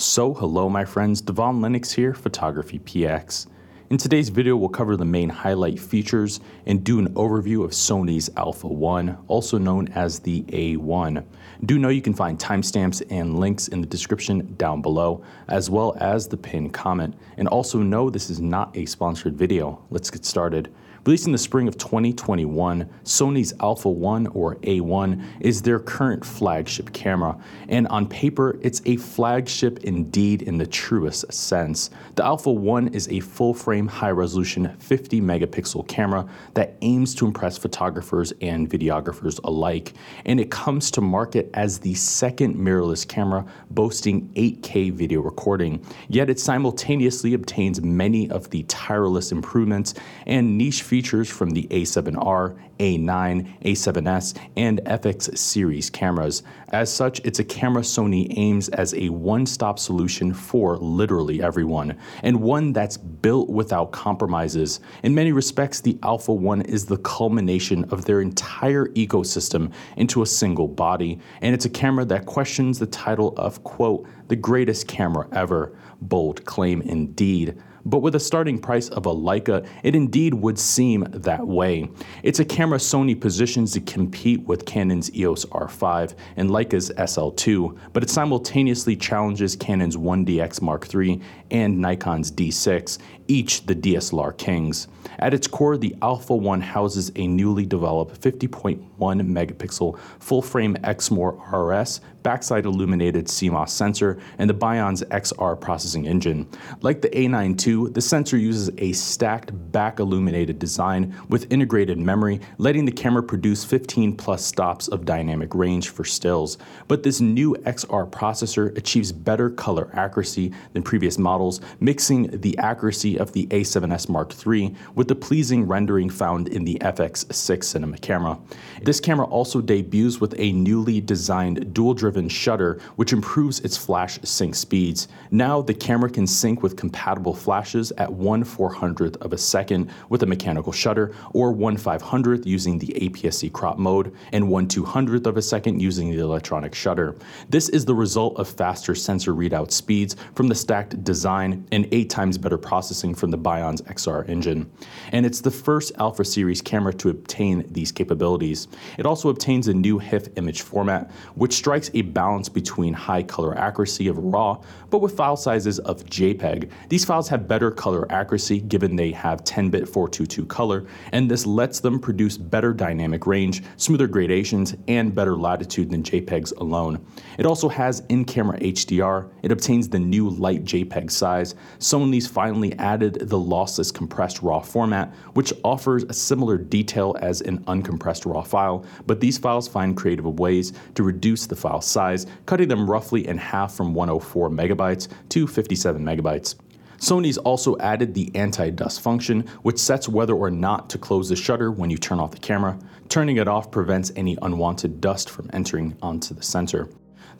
So hello my friends, Devon Lennox here, Photography PX. In today's video, we'll cover the main highlight features and do an overview of Sony's Alpha 1, also known as the A1. Do know you can find timestamps and links in the description down below, as well as the pinned comment. And also know this is not a sponsored video. Let's get started. Released in the spring of 2021, Sony's Alpha 1 or A1 is their current flagship camera, and on paper, it's a flagship indeed in the truest sense. The Alpha 1 is a full frame, high resolution 50 megapixel camera that aims to impress photographers and videographers alike, and it comes to market as the second mirrorless camera boasting 8K video recording. Yet it simultaneously obtains many of the tireless improvements and niche features from the A7R, A9, A7S, and FX series cameras. As such, it's a camera Sony aims as a one stop solution for literally everyone, and one that's built without compromises. In many respects, the Alpha 1 is the culmination of their entire ecosystem into a single body, and it's a camera that questions the title of, quote, the greatest camera ever. Bold claim indeed but with a starting price of a Leica, it indeed would seem that way. It's a camera Sony positions to compete with Canon's EOS R5 and Leica's SL2, but it simultaneously challenges Canon's 1DX Mark III and Nikon's D6, each the DSLR kings. At its core, the Alpha 1 houses a newly developed 50.1 megapixel full frame Exmor RS backside illuminated CMOS sensor and the Bionz XR processing engine. Like the A9 II, the sensor uses a stacked back illuminated design with integrated memory, letting the camera produce 15 plus stops of dynamic range for stills. But this new XR processor achieves better color accuracy than previous models, mixing the accuracy of the A7S Mark III with the pleasing rendering found in the FX6 cinema camera. This camera also debuts with a newly designed dual driven shutter, which improves its flash sync speeds. Now, the camera can sync with compatible flashes at 1 400th of a second with a mechanical shutter, or 1 500th using the APS-C crop mode, and 1 200th of a second using the electronic shutter. This is the result of faster sensor readout speeds from the stacked design and 8 times better processing from the Bionz XR engine. And it's the first Alpha series camera to obtain these capabilities. It also obtains a new HEIF image format, which strikes a balance between high color accuracy of RAW, but with file sizes of JPEG. These files have better color accuracy given they have 10 bit 422 color, and this lets them produce better dynamic range, smoother gradations, and better latitude than JPEGs alone. It also has in camera HDR, it obtains the new light JPEG size. Sony's finally added the lossless compressed RAW format, which offers a similar detail as an uncompressed RAW file, but these files find creative ways to reduce the file size, cutting them roughly in half from 104 megabytes to 57 megabytes. Sony's also added the anti-dust function, which sets whether or not to close the shutter when you turn off the camera. Turning it off prevents any unwanted dust from entering onto the sensor.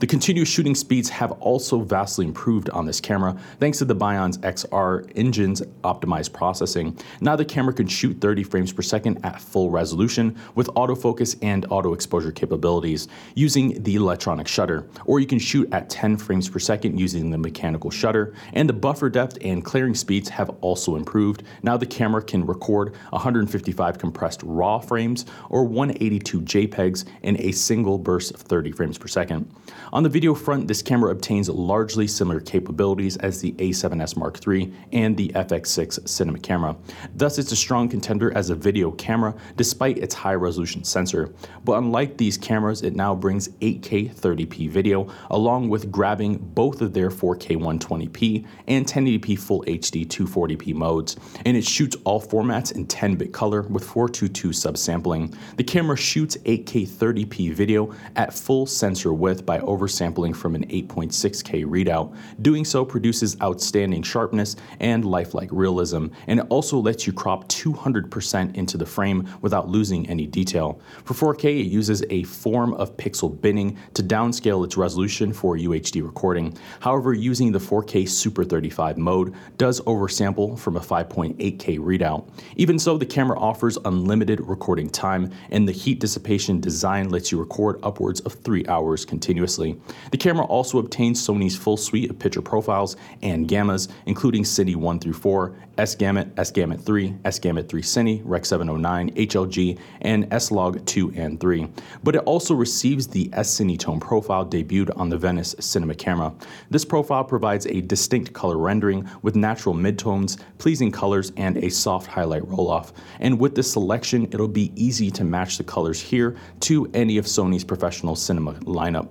The continuous shooting speeds have also vastly improved on this camera thanks to the Bionz XR engine's optimized processing. Now the camera can shoot 30 frames per second at full resolution with autofocus and auto exposure capabilities using the electronic shutter, or you can shoot at 10 frames per second using the mechanical shutter, and the buffer depth and clearing speeds have also improved. Now the camera can record 155 compressed RAW frames or 182 JPEGs in a single burst of 30 frames per second. On the video front, this camera obtains largely similar capabilities as the A7S Mark III and the FX6 cinema camera. Thus, it's a strong contender as a video camera despite its high resolution sensor. But unlike these cameras, it now brings 8K 30p video along with grabbing both of their 4K 120p and 1080p Full HD 240p modes. And it shoots all formats in 10 bit color with 422 subsampling. The camera shoots 8K 30p video at full sensor width by over oversampling from an 8.6K readout. Doing so produces outstanding sharpness and lifelike realism, and it also lets you crop 200% into the frame without losing any detail. For 4K, it uses a form of pixel binning to downscale its resolution for UHD recording. However, using the 4K Super 35 mode does oversample from a 5.8K readout. Even so, the camera offers unlimited recording time, and the heat dissipation design lets you record upwards of 3 hours continuously. The camera also obtains Sony's full suite of picture profiles and gammas, including Cine 1 through 4, S Gamut, S Gamut 3, S Gamut 3 Cine, Rec 709, HLG, and S Log 2 and 3. But it also receives the S Cinetone profile debuted on the Venice Cinema camera. This profile provides a distinct color rendering with natural midtones, pleasing colors, and a soft highlight roll off. And with this selection, it'll be easy to match the colors here to any of Sony's professional cinema lineup.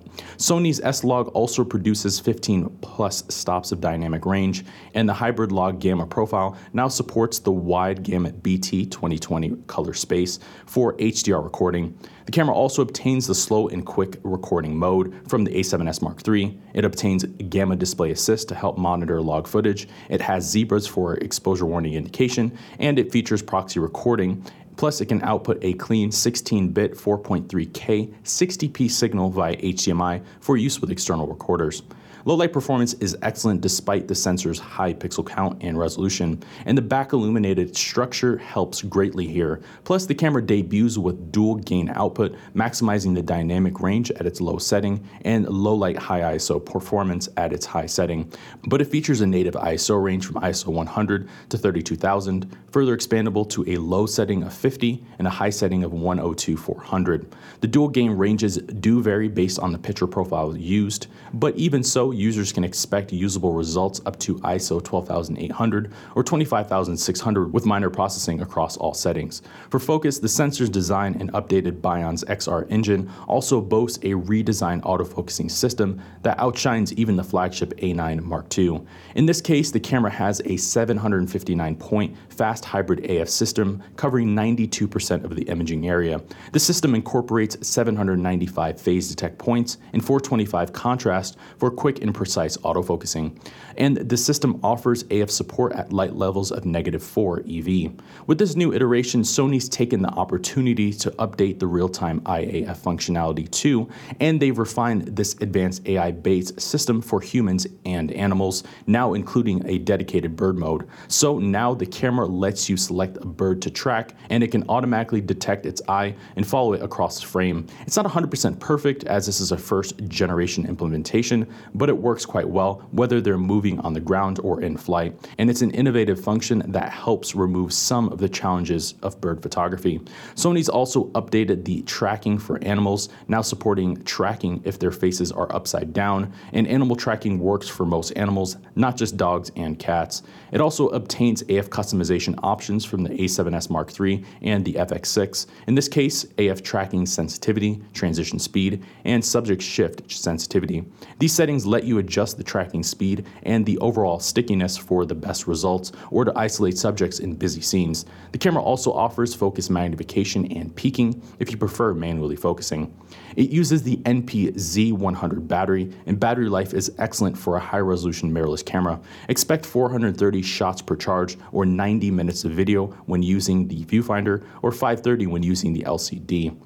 Sony's S Log also produces 15 plus stops of dynamic range, and the hybrid log gamma profile now supports the wide gamut BT 2020 color space for HDR recording. The camera also obtains the slow and quick recording mode from the A7S Mark III. It obtains Gamma Display Assist to help monitor log footage. It has zebras for exposure warning indication, and it features proxy recording Plus, it can output a clean 16 bit 4.3K 60p signal via HDMI for use with external recorders. Low light performance is excellent despite the sensor's high pixel count and resolution, and the back illuminated structure helps greatly here. Plus, the camera debuts with dual gain output, maximizing the dynamic range at its low setting and low light high ISO performance at its high setting. But it features a native ISO range from ISO 100 to 32000, further expandable to a low setting of 50 and a high setting of 102 400. The dual gain ranges do vary based on the picture profile used, but even so, users can expect usable results up to ISO 12800 or 25600 with minor processing across all settings. For focus, the sensor's design and updated Bionz XR engine also boasts a redesigned autofocusing system that outshines even the flagship A9 Mark II. In this case, the camera has a 759 point fast hybrid AF system covering 92% of the imaging area. The system incorporates 795 phase detect points and 425 contrast for quick and precise autofocusing. And the system offers AF support at light levels of negative 4 EV. With this new iteration, Sony's taken the opportunity to update the real time IAF functionality too, and they've refined this advanced AI based system for humans and animals, now including a dedicated bird mode. So now the camera lets you select a bird to track, and it can automatically detect its eye and follow it across the frame. It's not 100% perfect as this is a first generation implementation, but but it works quite well whether they're moving on the ground or in flight. And it's an innovative function that helps remove some of the challenges of bird photography. Sony's also updated the tracking for animals, now supporting tracking if their faces are upside down, and animal tracking works for most animals, not just dogs and cats. It also obtains AF customization options from the A7S Mark III and the FX6. In this case, AF tracking sensitivity, transition speed, and subject shift sensitivity. These settings let let you adjust the tracking speed and the overall stickiness for the best results or to isolate subjects in busy scenes. The camera also offers focus magnification and peaking if you prefer manually focusing. It uses the NP Z100 battery, and battery life is excellent for a high resolution mirrorless camera. Expect 430 shots per charge or 90 minutes of video when using the viewfinder or 530 when using the LCD.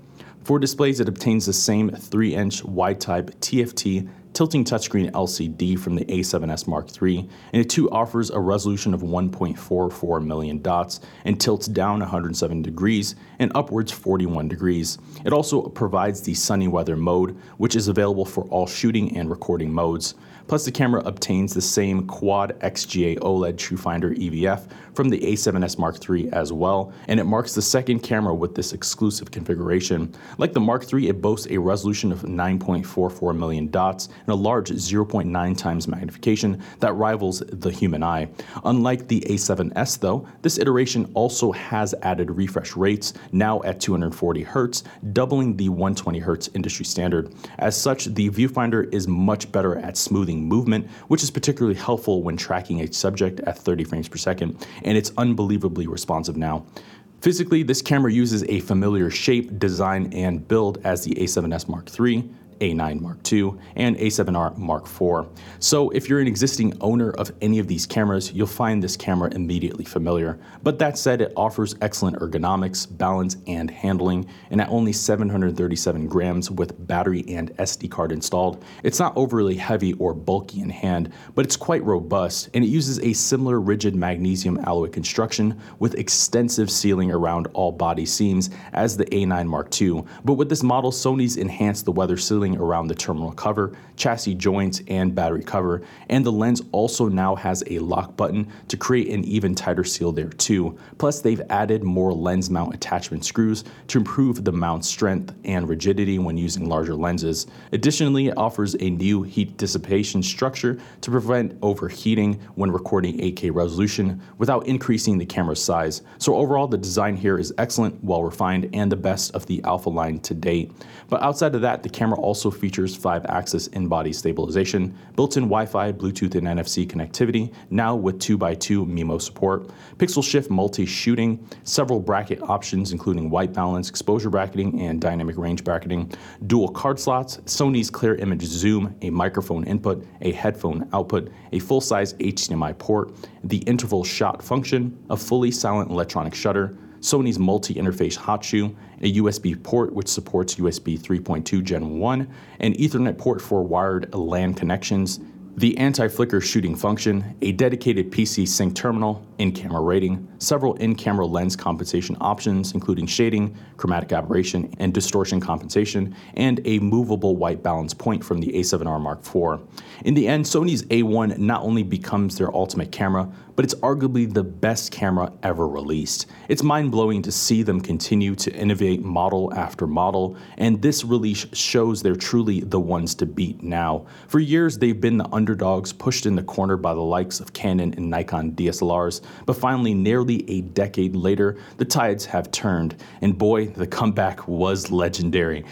For displays, it obtains the same 3 inch wide type TFT tilting touchscreen LCD from the A7S Mark III, and it too offers a resolution of 1.44 million dots and tilts down 107 degrees and upwards 41 degrees. It also provides the sunny weather mode, which is available for all shooting and recording modes. Plus, the camera obtains the same quad XGA OLED TrueFinder EVF from the A7S Mark III as well, and it marks the second camera with this exclusive configuration. Like the Mark III, it boasts a resolution of 9.44 million dots and a large 0.9 times magnification that rivals the human eye. Unlike the A7S, though, this iteration also has added refresh rates, now at 240 Hz, doubling the 120 Hz industry standard. As such, the viewfinder is much better at smoothing movement, which is particularly helpful when tracking a subject at 30 frames per second, and it's unbelievably responsive now. Physically, this camera uses a familiar shape, design, and build as the A7S Mark III, a9 Mark II, and A7R Mark IV. So if you're an existing owner of any of these cameras, you'll find this camera immediately familiar. But that said, it offers excellent ergonomics, balance, and handling, and at only 737 grams with battery and SD card installed, it's not overly heavy or bulky in hand, but it's quite robust, and it uses a similar rigid magnesium alloy construction with extensive sealing around all body seams as the A9 Mark II. But with this model, Sony's enhanced the weather sealing around the terminal cover, chassis joints, and battery cover, and the lens also now has a lock button to create an even tighter seal there too. Plus, they've added more lens mount attachment screws to improve the mount strength and rigidity when using larger lenses. Additionally, it offers a new heat dissipation structure to prevent overheating when recording 8K resolution without increasing the camera's size. So overall, the design here is excellent, well refined, and the best of the Alpha line to date. But outside of that, the camera also features 5-axis in-body stabilization, built-in Wi-Fi, Bluetooth, and NFC connectivity, now with 2x2 MIMO support, pixel shift multi-shooting, several bracket options including white balance, exposure bracketing, and dynamic range bracketing, dual card slots, Sony's clear image zoom, a microphone input, a headphone output, a full-size HDMI port, the interval shot function, a fully silent electronic shutter, Sony's multi-interface hot shoe, a USB port which supports USB 3.2 Gen 1, an Ethernet port for wired LAN connections, the anti-flicker shooting function, a dedicated PC sync terminal, in-camera rating, several in-camera lens compensation options including shading, chromatic aberration, and distortion compensation, and a movable white balance point from the a7R Mark IV. In the end, Sony's A1 not only becomes their ultimate camera, but it's arguably the best camera ever released. It's mind-blowing to see them continue to innovate model after model, and this release shows they're truly the ones to beat now. For years, they've been the underdogs pushed in the corner by the likes of Canon and Nikon DSLRs, but finally, nearly a decade later, the tides have turned, and boy, the comeback was legendary.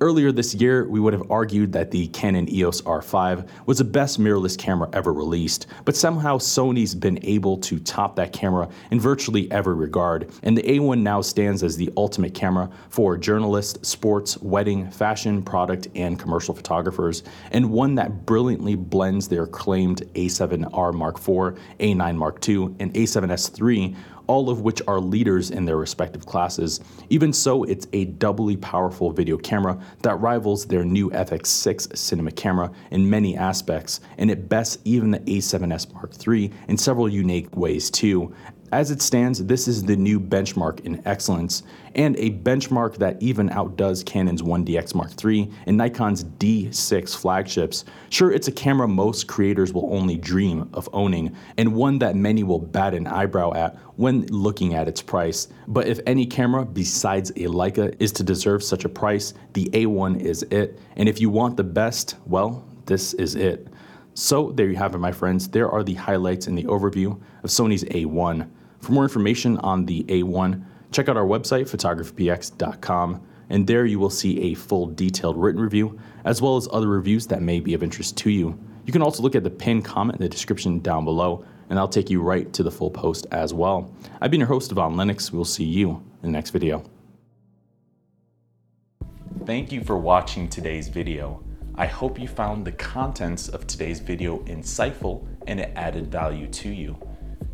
Earlier this year, we would have argued that the Canon EOS R5 was the best mirrorless camera ever released, but somehow Sony's been able to top that camera in virtually every regard, and the A1 now stands as the ultimate camera for journalists, sports, wedding, fashion, product, and commercial photographers, and one that brilliantly blends their claimed A7R Mark IV, A9 Mark II, and A7S III all of which are leaders in their respective classes. Even so, it's a doubly powerful video camera that rivals their new FX6 cinema camera in many aspects, and it bests even the A7S Mark III in several unique ways too. As it stands, this is the new benchmark in excellence, and a benchmark that even outdoes Canon's 1DX Mark III and Nikon's D6 flagships. Sure, it's a camera most creators will only dream of owning, and one that many will bat an eyebrow at when looking at its price. But if any camera besides a Leica is to deserve such a price, the A1 is it. And if you want the best, well, this is it. So there you have it, my friends. There are the highlights and the overview of Sony's A1. For more information on the A1, check out our website, photographypx.com, and there you will see a full detailed written review, as well as other reviews that may be of interest to you. You can also look at the pinned comment in the description down below, and I'll take you right to the full post as well. I've been your host, Devon Lennox. We'll see you in the next video. Thank you for watching today's video. I hope you found the contents of today's video insightful and it added value to you.